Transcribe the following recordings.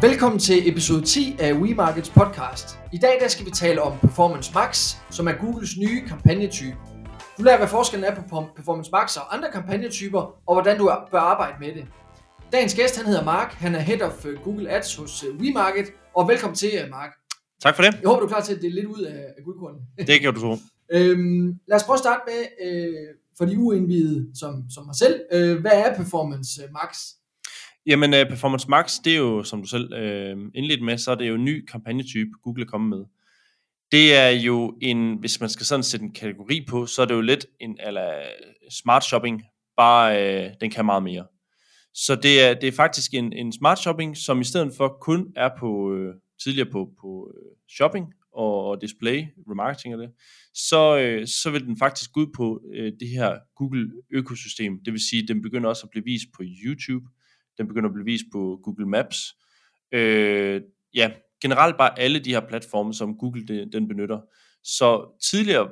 Velkommen til episode 10 af WeMarkets podcast. I dag der skal vi tale om Performance Max, som er Googles nye kampagnetype. Du lærer, hvad forskellen er på Performance Max og andre kampagnetyper, og hvordan du bør arbejde med det. Dagens gæst han hedder Mark, han er Head of øh, Google Ads hos øh, WeMarket, og velkommen til øh, Mark. Tak for det. Jeg håber, du er klar til at dele lidt ud af, af guldkornen. Det kan du tro. øhm, lad os prøve at starte med, øh, for de uindvidede som, som mig selv, øh, hvad er Performance Max? Jamen, uh, Performance Max, det er jo, som du selv øh, indledte med, så er det jo en ny kampagnetype, Google er kommet med. Det er jo en, hvis man skal sådan sætte en kategori på, så er det jo lidt en eller smart shopping, bare øh, den kan meget mere. Så det er, det er faktisk en, en smart shopping, som i stedet for kun er på øh, tidligere på, på øh, shopping og display, remarketing og det, så, øh, så vil den faktisk gå ud på øh, det her Google økosystem. Det vil sige, at den begynder også at blive vist på YouTube, den begynder at blive vist på Google Maps. Øh, ja, generelt bare alle de her platforme, som Google den benytter. Så tidligere,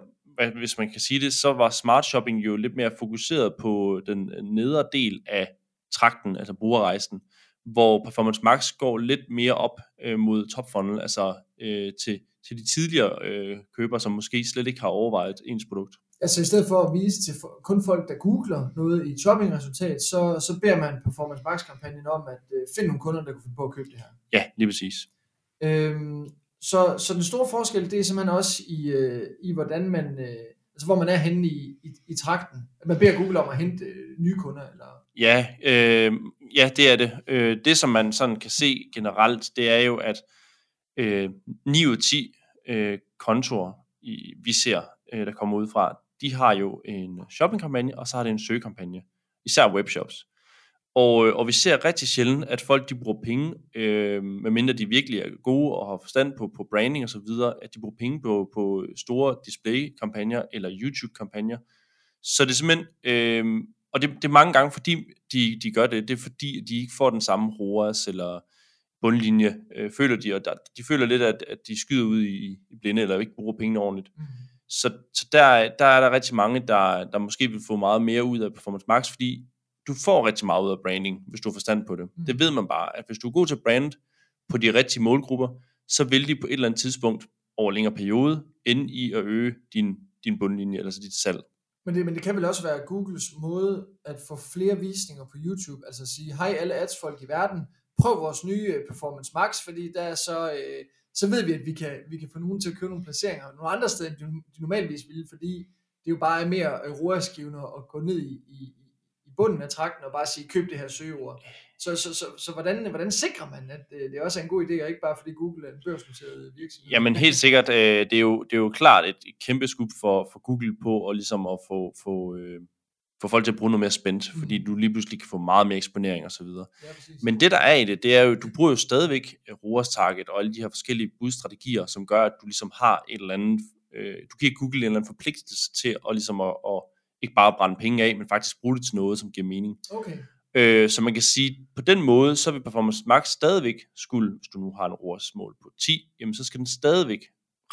hvis man kan sige det, så var smart shopping jo lidt mere fokuseret på den øh, nedre del af trakten, altså brugerrejsen, hvor Performance Max går lidt mere op øh, mod top funnel, altså øh, til, til de tidligere øh, købere, som måske slet ikke har overvejet ens produkt. Altså i stedet for at vise til kun folk, der googler noget i et shoppingresultat, så, så beder man Performance Max-kampagnen om at øh, finde nogle kunder, der kan finde på at købe det her. Ja, lige præcis. Øhm, så, så den store forskel, det er simpelthen også i, øh, i hvordan man, øh, altså hvor man er henne i, i, i trakten. At man beder Google om at hente øh, nye kunder, eller? Ja, øh, ja, det er det. Øh, det, som man sådan kan se generelt, det er jo, at øh, 9 ud af 10 øh, kontorer, i, vi ser, øh, der kommer ud fra, de har jo en shoppingkampagne, og så har det en søgekampagne, især webshops. Og, øh, og vi ser rigtig sjældent, at folk de bruger penge, øh, medmindre de virkelig er gode og har forstand på, på branding og så videre, at de bruger penge på, på store display-kampagner eller YouTube-kampagner. Så det er simpelthen, øh, og det, det er mange gange, fordi de, de gør det, det er fordi, de ikke får den samme ROAS eller bundlinje, øh, føler de, og der, de føler lidt, at, at de skyder ud i, i blinde, eller ikke bruger pengene ordentligt. Mm. Så, så der, der er der rigtig mange, der, der måske vil få meget mere ud af Performance Max, fordi du får rigtig meget ud af branding, hvis du har forstand på det. Mm. Det ved man bare, at hvis du er god til brand på de rigtige målgrupper, så vil de på et eller andet tidspunkt over længere periode ende i at øge din, din bundlinje, altså dit salg. Men det, men det kan vel også være Googles måde at få flere visninger på YouTube, altså at sige, hej alle ads-folk i verden, prøv vores nye Performance Max, fordi der er så, øh, så ved vi, at vi kan, vi kan få nogen til at købe nogle placeringer nogle andre steder, end de normalvis ville, fordi det jo bare er mere øh, roerskivende at gå ned i, i, i bunden af trakten og bare sige, køb det her søgeord. Så, så, så, så hvordan, hvordan sikrer man, at øh, det også er en god idé, og ikke bare fordi Google er en børsnoteret virksomhed? Jamen helt sikkert, øh, det, er jo, det er jo klart et, kæmpe skub for, for Google på at, ligesom at få, få øh, få folk til at bruge noget mere spændt, mm. fordi du lige pludselig kan få meget mere eksponering og så videre. Ja, Men det der er i det, det er jo, du bruger jo stadigvæk øh, ROAS Target og alle de her forskellige budstrategier, som gør, at du ligesom har et eller andet, øh, du giver Google en eller anden forpligtelse til at ligesom at, at ikke bare brænde penge af, men faktisk bruge det til noget, som giver mening. Okay. Øh, så man kan sige, på den måde, så vil Performance Max stadigvæk skulle, hvis du nu har en ROAS-mål på 10, jamen så skal den stadigvæk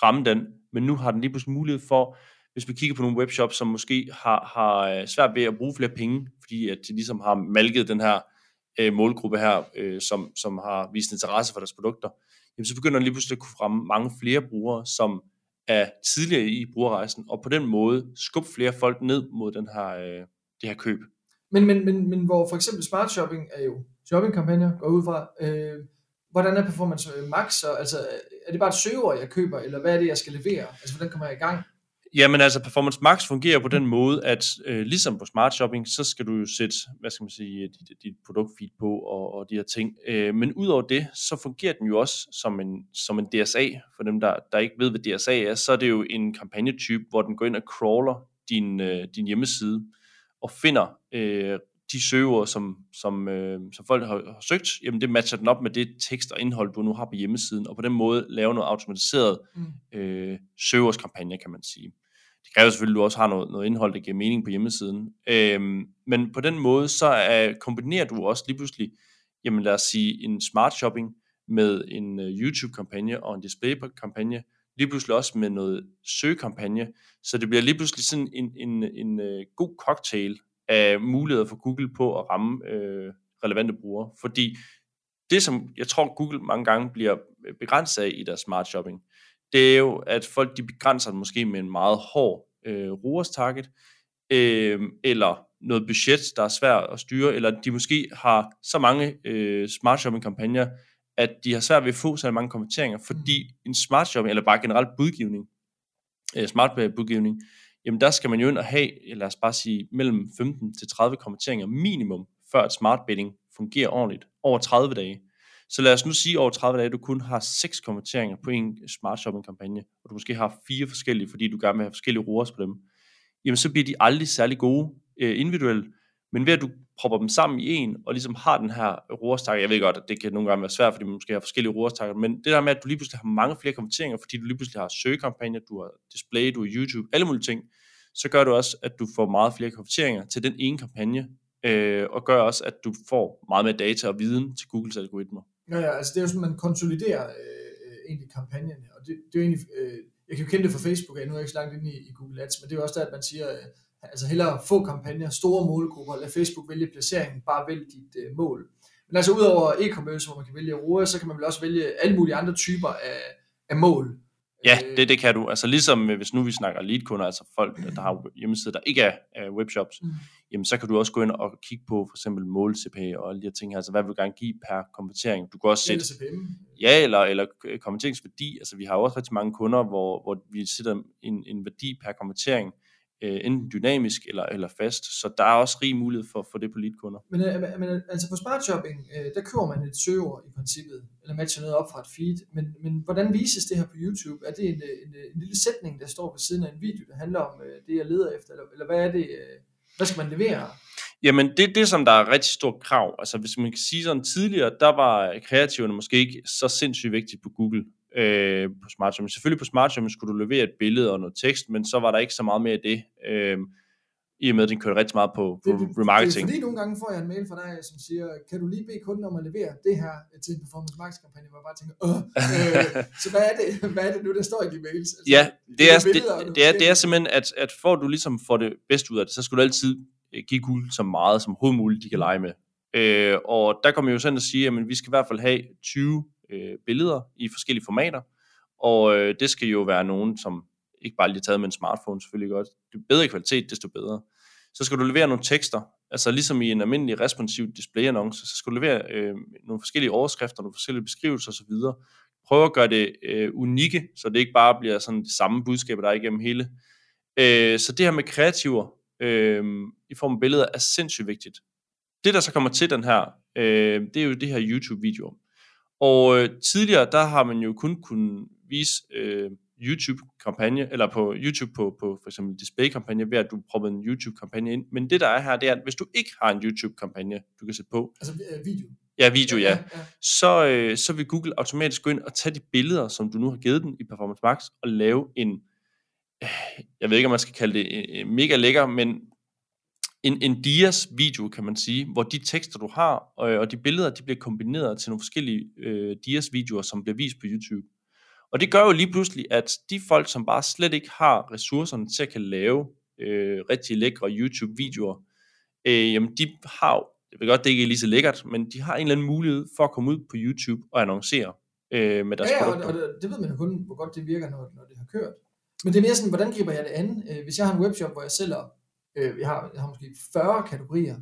ramme den, men nu har den lige pludselig mulighed for hvis vi kigger på nogle webshops, som måske har, har øh, svært ved at bruge flere penge, fordi at de ligesom har malket den her øh, målgruppe her, øh, som, som har vist interesse for deres produkter, jamen så begynder den lige pludselig at kunne fremme mange flere brugere, som er tidligere i brugerrejsen, og på den måde skubbe flere folk ned mod den her, øh, det her køb. Men, men, men, men hvor for eksempel smart shopping er jo shoppingkampagner, går ud fra, øh, hvordan er performance øh, max, så, altså er det bare et søgeord, jeg køber, eller hvad er det, jeg skal levere? Altså hvordan kommer jeg i gang? Jamen altså, Performance Max fungerer på den måde, at øh, ligesom på Smart Shopping, så skal du jo sætte, hvad skal man sige, dit, dit produktfeed på og, og de her ting. Øh, men udover det, så fungerer den jo også som en, som en DSA. For dem, der, der ikke ved, hvad DSA er, så er det jo en kampagnetype, hvor den går ind og crawler din, øh, din hjemmeside og finder øh, de søgeord, som, som, øh, som folk har, har søgt, jamen det matcher den op med det tekst og indhold, du nu har på hjemmesiden, og på den måde lave noget automatiseret mm. øh, søgeordskampagne, kan man sige. Det kræver selvfølgelig, at du også har noget, noget indhold, der giver mening på hjemmesiden. Øhm, men på den måde, så er, kombinerer du også lige pludselig, jamen lad os sige, en smart shopping med en uh, YouTube-kampagne og en display-kampagne, lige pludselig også med noget søgekampagne, så det bliver lige pludselig sådan en, en, en, en uh, god cocktail af muligheder for Google på at ramme uh, relevante brugere, fordi det, som jeg tror, Google mange gange bliver begrænset af i deres smart shopping, det er jo, at folk de begrænser det måske med en meget hård øh, ROAS target, øh, eller noget budget, der er svært at styre, eller de måske har så mange øh, smart shopping kampagner, at de har svært ved at få så mange konverteringer, fordi en smart shopping, eller bare generelt budgivning, øh, smart budgivning, jamen der skal man jo ind og have, lad os bare sige, mellem 15 til 30 konverteringer minimum, før et smart bidding fungerer ordentligt, over 30 dage. Så lad os nu sige over 30 dage, at du kun har 6 konverteringer på en smart shopping kampagne, og du måske har fire forskellige, fordi du gerne vil have forskellige roers på dem, jamen så bliver de aldrig særlig gode øh, individuelt, men ved at du propper dem sammen i en, og ligesom har den her roerstak, jeg ved godt, at det kan nogle gange være svært, fordi man måske har forskellige roerstakker, men det der med, at du lige pludselig har mange flere konverteringer, fordi du lige pludselig har søgekampagner, du har display, du har YouTube, alle mulige ting, så gør du også, at du får meget flere konverteringer til den ene kampagne, øh, og gør også, at du får meget mere data og viden til Googles algoritmer. Ja, ja, altså det er jo sådan, man konsoliderer øh, egentlig kampagnerne, og det, det er jo egentlig, øh, jeg kan jo kende det fra Facebook, jeg nu er ikke så langt inde i, i Google Ads, men det er jo også der, at man siger, øh, altså hellere få kampagner, store målgrupper, lad Facebook vælge placeringen, bare vælg dit øh, mål. Men altså udover e-commerce, hvor man kan vælge ROAS, så kan man vel også vælge alle mulige andre typer af, af mål. Ja, øh, det, det kan du. Altså ligesom øh, hvis nu vi snakker lead-kunder, altså folk, der har hjemmesider, der ikke er uh, webshops, mm. jamen så kan du også gå ind og kigge på for eksempel mål CPA og alle de her ting, altså hvad vil du gerne give per konvertering. Du kan også sætte... Ja, eller, eller konverteringsværdi. Altså vi har også rigtig mange kunder, hvor, hvor vi sætter en, en værdi per konvertering, øh, enten dynamisk eller, eller fast. Så der er også rig mulighed for, for det på lead-kunder. Men, øh, men altså på Smart Shopping, øh, der køber man et søgeord i princippet, eller matcher noget op fra et feed. Men, men hvordan vises det her på YouTube? Er det en, en, en lille sætning, der står ved siden af en video, der handler om øh, det, jeg leder efter? Eller, eller hvad er det? Øh, hvad skal man levere? Jamen, det er det, som der er rigtig stort krav. Altså, hvis man kan sige sådan tidligere, der var kreativerne måske ikke så sindssygt vigtigt på Google øh, på Smart Shopping. Selvfølgelig på Smart Shopping skulle du levere et billede og noget tekst, men så var der ikke så meget mere af det. Øh, i og med, at den kørte rigtig meget på, på det, remarketing. Det er fordi nogle gange får jeg en mail fra dig, som siger, kan du lige bede kunden om at levere det her til en performance marketing kampagne, hvor jeg bare tænker, Åh, øh, så hvad er, det, hvad er det nu, der står i de mails? Altså, ja, det er, det, det, det, er, det er simpelthen, at, at for at du ligesom får det bedste ud af det, så skal du altid øh, give guld så meget som hovedet muligt, de kan lege med. Øh, og der kommer jo sådan at sige, at vi skal i hvert fald have 20 øh, billeder i forskellige formater, og øh, det skal jo være nogen, som ikke bare lige taget med en smartphone selvfølgelig godt. Det er bedre kvalitet, desto bedre. Så skal du levere nogle tekster, altså ligesom i en almindelig responsiv display-annonce, så skal du levere øh, nogle forskellige overskrifter, nogle forskellige beskrivelser osv. Prøv at gøre det øh, unikke, så det ikke bare bliver sådan det samme budskab, der er igennem hele. Øh, så det her med kreativer øh, i form af billeder er sindssygt vigtigt. Det, der så kommer til den her, øh, det er jo det her YouTube-video. Og øh, tidligere, der har man jo kun kunnet vise øh, YouTube-kampagne, eller på YouTube på, på for eksempel display-kampagne, ved at du prøver en YouTube-kampagne ind. Men det der er her, det er, at hvis du ikke har en YouTube-kampagne, du kan sætte på. Altså øh, video? Ja, video, ja. ja, ja. Så, øh, så vil Google automatisk gå ind og tage de billeder, som du nu har givet den i Performance Max, og lave en, øh, jeg ved ikke, om man skal kalde det mega lækker, men en, en dias video, kan man sige, hvor de tekster, du har, og, og de billeder, de bliver kombineret til nogle forskellige øh, dias videoer, som bliver vist på YouTube. Og det gør jo lige pludselig, at de folk, som bare slet ikke har ressourcerne til at kan lave øh, rigtig lækre YouTube-videoer, øh, jamen de har jeg ved godt, det ikke er lige så lækkert, men de har en eller anden mulighed for at komme ud på YouTube og annoncere øh, med deres ja, produkter. og, og det ved man jo kun, hvor godt det virker, når, når det har kørt. Men det er mere sådan, hvordan griber jeg det an? Øh, hvis jeg har en webshop, hvor jeg sælger øh, jeg, har, jeg har måske 40 kategorier.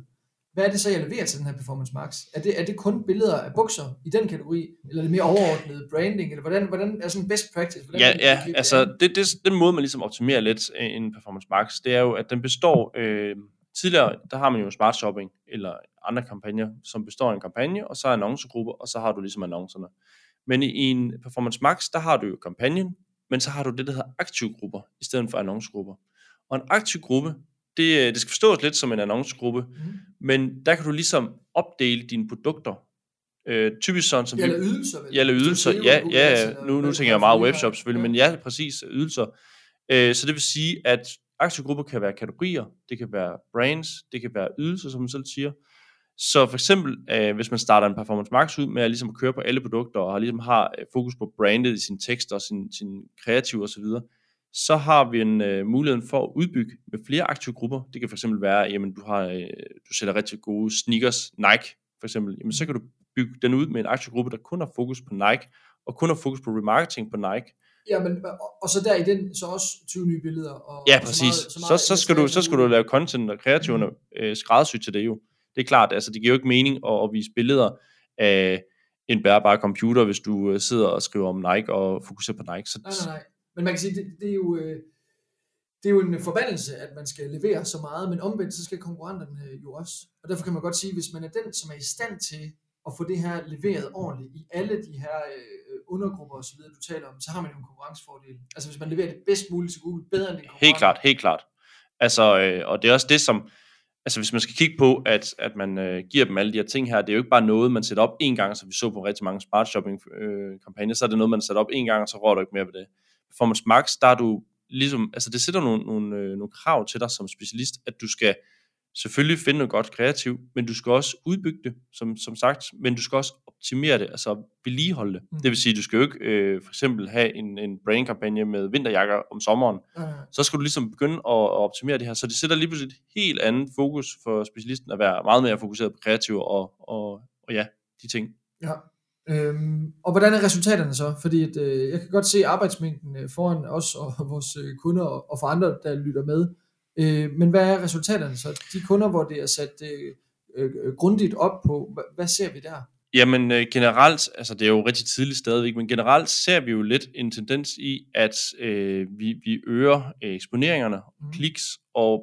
Hvad er det så, jeg leverer til den her Performance Max? Er det, er det kun billeder af bukser i den kategori, eller er det mere overordnet branding, eller hvordan, hvordan er sådan best practice? Hvordan ja, ja altså det, det, den måde, man ligesom optimerer lidt en Performance Max, det er jo, at den består, øh, tidligere, der har man jo smart shopping, eller andre kampagner, som består af en kampagne, og så er annoncegrupper, og så har du ligesom annoncerne. Men i, i en Performance Max, der har du jo kampagnen, men så har du det, der hedder aktive grupper, i stedet for annoncegrupper. Og en aktiv gruppe, det, øh, det skal forstås lidt som en annoncegruppe, mm. men der kan du ligesom opdele dine produkter. Øh, typisk sådan som... Eller ydelser. Ja, eller ydelser. Ja, ja, nu, nu tænker jeg meget webshop selvfølgelig, men ja, præcis, ydelser. Øh, så det vil sige, at aktiegrupper kan være kategorier, det kan være brands, det kan være ydelser, som man selv siger. Så for eksempel, øh, hvis man starter en performance max ud med at ligesom køre på alle produkter, og ligesom har øh, fokus på brandet i sin tekst og sin, sin kreativ osv., så har vi en øh, mulighed for at udbygge med flere aktive grupper. Det kan fx være, jamen du har, øh, du sælger rigtig gode sneakers, Nike for eksempel, jamen så kan du bygge den ud med en aktiegruppe, der kun har fokus på Nike, og kun har fokus på remarketing på Nike. Ja, men, og, og så der i den, så også 20 nye billeder. Og, Ja, og præcis. Så, Så, meget, så, så, skal du, så skal du lave content og kreativerne Mhm. øh, skræddersy til det jo. Det er klart, altså det giver jo ikke mening at, at vise billeder af en bærbar computer, hvis du øh, sidder og skriver om Nike og fokuserer på Nike. Så, Nej, nej, nej. Men man kan sige, det, det er jo... Øh, det er jo en forbandelse, at man skal levere så meget, men omvendt, så skal konkurrenterne jo også. Og derfor kan man godt sige, hvis man er den, som er i stand til at få det her leveret ordentligt i alle de her øh, undergrupper osv., du taler om, så har man jo en konkurrencefordel. Altså hvis man leverer det bedst muligt til Google, bedre end din Helt klart, helt klart. Altså, øh, og det er også det, som, altså hvis man skal kigge på, at, at man øh, giver dem alle de her ting her, det er jo ikke bare noget, man sætter op en gang, som vi så på rigtig mange smart shopping øh, kampagner, så er det noget, man sætter op en gang, og så rører du ikke mere ved det. Performance Max, der er du ligesom, altså det sætter nogle, nogle, øh, nogle krav til dig som specialist, at du skal selvfølgelig finde noget godt kreativt, men du skal også udbygge det, som, som sagt, men du skal også optimere det, altså vedligeholde det. Mm. Det vil sige, du skal jo ikke øh, for eksempel have en, en brain-kampagne med vinterjakker om sommeren, Øh, så skal du ligesom begynde at, at optimere det her. Så det sætter lige pludselig et helt andet fokus for specialisten at være meget mere fokuseret på kreativ og, og, og ja, de ting. Ja. Øhm, og hvordan er resultaterne så? Fordi at, øh, jeg kan godt se arbejdsmængden øh, foran os og vores øh, kunder og, og for andre, der lytter med. Øh, men hvad er resultaterne så? De kunder, hvor det er sat øh, øh, grundigt op på, hvad, hvad ser vi der? Jamen øh, generelt, altså det er jo rigtig tidligt stadigvæk, men generelt ser vi jo lidt en tendens i, at øh, vi, vi øger øh, eksponeringerne, Mhm. kliks, og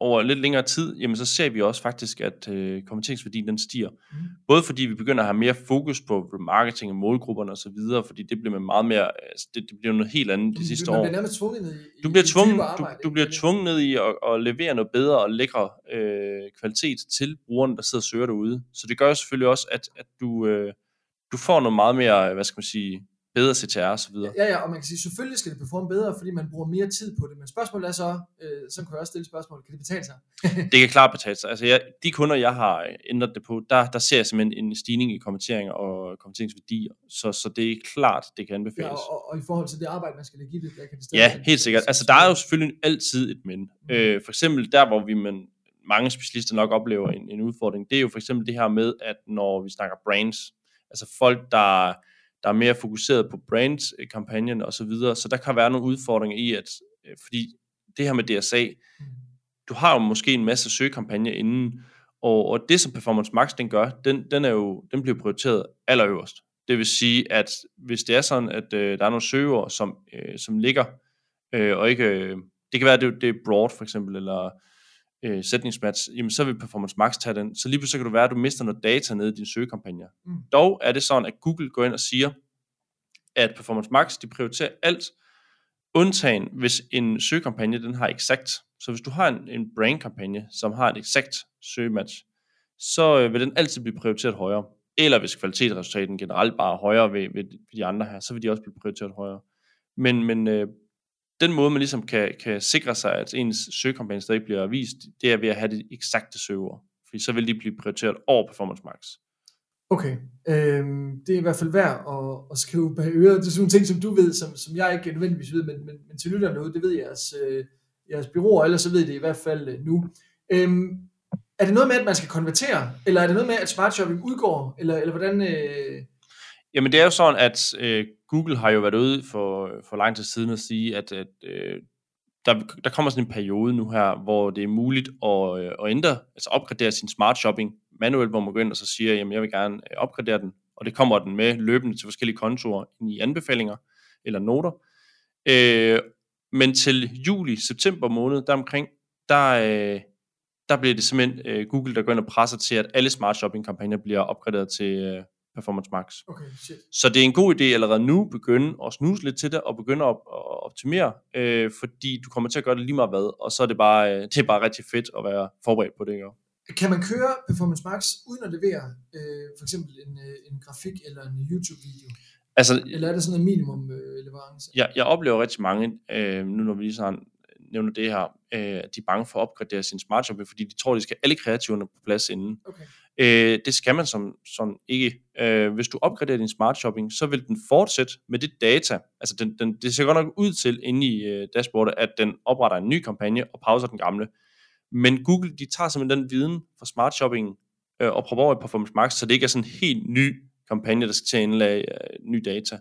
over lidt længere tid, jamen så ser vi også faktisk, at øh, konverteringsværdien den stiger. Mhm. Både fordi vi begynder at have mere fokus på remarketing og målgrupperne osv., fordi det bliver med meget mere, altså det, det bliver noget helt andet de sidste man år. bliver nærmest tvunget ned i, Du bliver, i tvunget, du, arbejde, du ikke? bliver tvunget ned i at, at levere noget bedre og lækre øh, kvalitet til brugerne, der sidder og søger derude. Så det gør jo selvfølgelig også, at, at du, øh, du får noget meget mere, hvad skal man sige, bedre CTR og så videre. Ja, ja, og man kan sige, selvfølgelig skal det performe bedre, fordi man bruger mere tid på det. Men spørgsmålet er så, øh, så kan jeg også stille spørgsmål, kan det betale sig? Det kan klart betale sig. Altså jeg, de kunder, jeg har ændret det på, der, der ser jeg simpelthen en stigning i konverteringer og konverteringsværdier. Så, så det er klart, det kan Ja, anbefales. og, og, og, i forhold til det arbejde, man skal lægge i det, der kan det stadig Ja, helt sikkert. Altså, der er jo selvfølgelig altid et men. Mm. Øh, for eksempel der, hvor vi man, mange specialister nok oplever en, en udfordring, det er jo for eksempel det her med, at når vi snakker brands, altså folk, der, der er mere fokuseret på brand-kampagnen øh, og så videre, så der kan være nogle udfordringer i, at øh, fordi det her med DSA, du har jo måske en masse søgekampagner inden, og, og det som Performance Max den gør, den, den, er jo, den bliver prioriteret allerøverst. Det vil sige, at hvis det er sådan, at øh, der er nogle søger, som, øh, som ligger, øh, og ikke, øh, det kan være, at det, det er broad for eksempel, eller øh, sætningsmatch, jamen så vil Performance Max tage den. Så lige pludselig kan du være, at du mister noget data nede i dine søgekampagner. Mm. Dog er det sådan, at Google går ind og siger, at Performance Max, de prioriterer alt, undtagen hvis en søgekampagne, den har exakt. Så hvis du har en, en brand-kampagne, som har et exakt søgematch, så øh, vil den altid blive prioriteret højere. Eller hvis kvalitetsresultaten generelt bare er højere ved, ved, de andre her, så vil de også blive prioriteret højere. Men, men øh, den måde, man ligesom kan, kan sikre sig, at ens søgekampagne stadig bliver vist, det er ved at have det eksakte søgeord. Fordi så vil de blive prioriteret over Performance Max. Okay, øhm, det er i hvert fald værd at, at skrive bag øret. Det er sådan nogle ting, som du ved, som, som jeg ikke nødvendigvis ved, men, men, men til lytterne derude, det ved jeres, øh, jeres byråer, ellers så ved det i hvert fald øh, nu. Øhm, er det noget med, at man skal konvertere, eller er det noget med, at smart shopping udgår, eller, eller hvordan... Øh, Jamen det er jo sådan, at øh, Google har jo været ude for, for lang tid siden at sige, at, at øh, der, der kommer sådan en periode nu her, hvor det er muligt at, øh, at ændre, altså opgradere sin smart shopping manuelt, hvor man går ind og så siger, jamen jeg vil gerne øh, opgradere den, og det kommer den med løbende til forskellige kontorer i anbefalinger eller noter. Øh, men til juli, september måned, der omkring, der, øh, der bliver det simpelthen øh, Google, der går ind og presser til, at alle smart shopping kampagner bliver opgraderet til øh, Performance Max. okay, shit. Så det er en god idé allerede nu begynde at snuse lidt til det og begynde at, at optimere, øh, fordi du kommer til at gøre det lige meget hvad, og så er det bare, øh, det er bare rigtig fedt at være forberedt på det. Ikke? Kan man køre Performance Max uden at levere øh, for eksempel en, øh, en grafik eller en YouTube-video? Altså, Eller er det sådan en minimum øh, leverance? jeg, jeg oplever rigtig mange, øh, nu når vi lige sådan nævner det her, øh, at de er bange for at opgradere sin smart shopping, fordi de tror, de skal alle kreativerne på plads inden. Okay. Øh, det skal man som, som ikke. Øh, hvis du opgraderer din smart shopping, så vil den fortsætte med det data. Altså den, den, det ser godt nok ud til inde i øh, dashboardet, at den opretter en ny kampagne og pauser den gamle. Men Google, de tager simpelthen den viden fra smart shopping øh, og prøver over i Performance Max, så det ikke er sådan en helt ny kampagne, der skal til at indlage øh, ny data.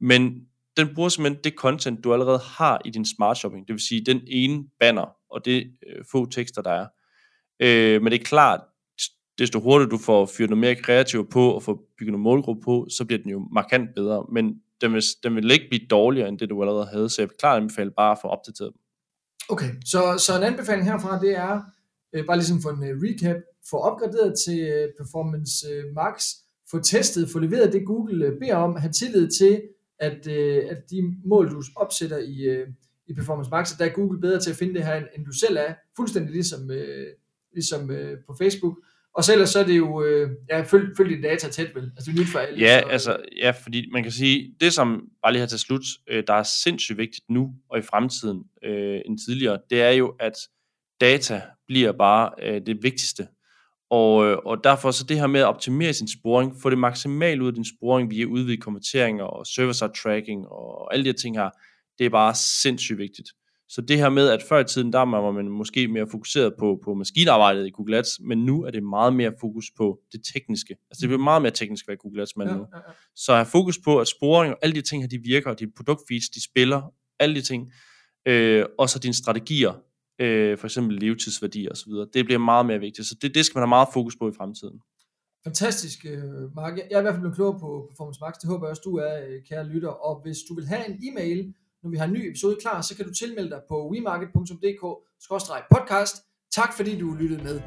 Men den bruger simpelthen det content, du allerede har i din smart shopping, det vil sige den ene banner og det øh, få tekster, der er. Øh, men det er klart, desto hurtigere du får fyret noget mere kreativt på og får bygget noget målgruppe på, så bliver den jo markant bedre. Men den vil, den vil ikke blive dårligere end det, du allerede havde, så jeg vil klart anbefale bare at få opdateret dem. Okay, så, så en anbefaling herfra, det er, øh, bare ligesom for en øh, recap, få opgraderet til øh, Performance øh, Max, få testet, få leveret det Google øh, beder om, have tillid til, at, øh, at de mål, du opsætter i, øh, i Performance Max, at der er Google bedre til at finde det her, end du selv er, fuldstændig ligesom, øh, ligesom øh, på Facebook, og så ellers så er det jo, øh, ja, følg, følg dit data tæt vel. Altså det er nyt for alle. Ja, så, altså, ja, fordi man kan sige, det som, bare lige her til slut, øh, der er sindssygt vigtigt nu og i fremtiden øh, end tidligere, det er jo, at data bliver bare øh, det vigtigste. Og, øh, og derfor så det her med at optimere sin sporing, få det maksimalt ud af din sporing via udvidet konverteringer og server-side tracking og alle de her ting her, det er bare sindssygt vigtigt. Så det her med, at før i tiden, der var man måske mere fokuseret på, på maskinarbejdet i Google Ads, men nu er det meget mere fokus på det tekniske. Altså det bliver meget mere teknisk, hvad Google Ads man ja, nu. Ja, ja. Så have fokus på, at sporing og alle de ting her, de virker, og de produktfeeds, de spiller, alle de ting, øh, og så dine strategier, øh, for eksempel levetidsværdier osv., det bliver meget mere vigtigt. Så det, det skal man have meget fokus på i fremtiden. Fantastisk, øh, Mark. Jeg er i hvert fald blevet klogere på Performance Max. Det håber jeg også, du er, øh, kære lytter. Og hvis du vil have en e-mail, når vi har en ny episode klar, så kan du tilmelde dig på wemarket.dk-podcast. Tak fordi du lyttede med.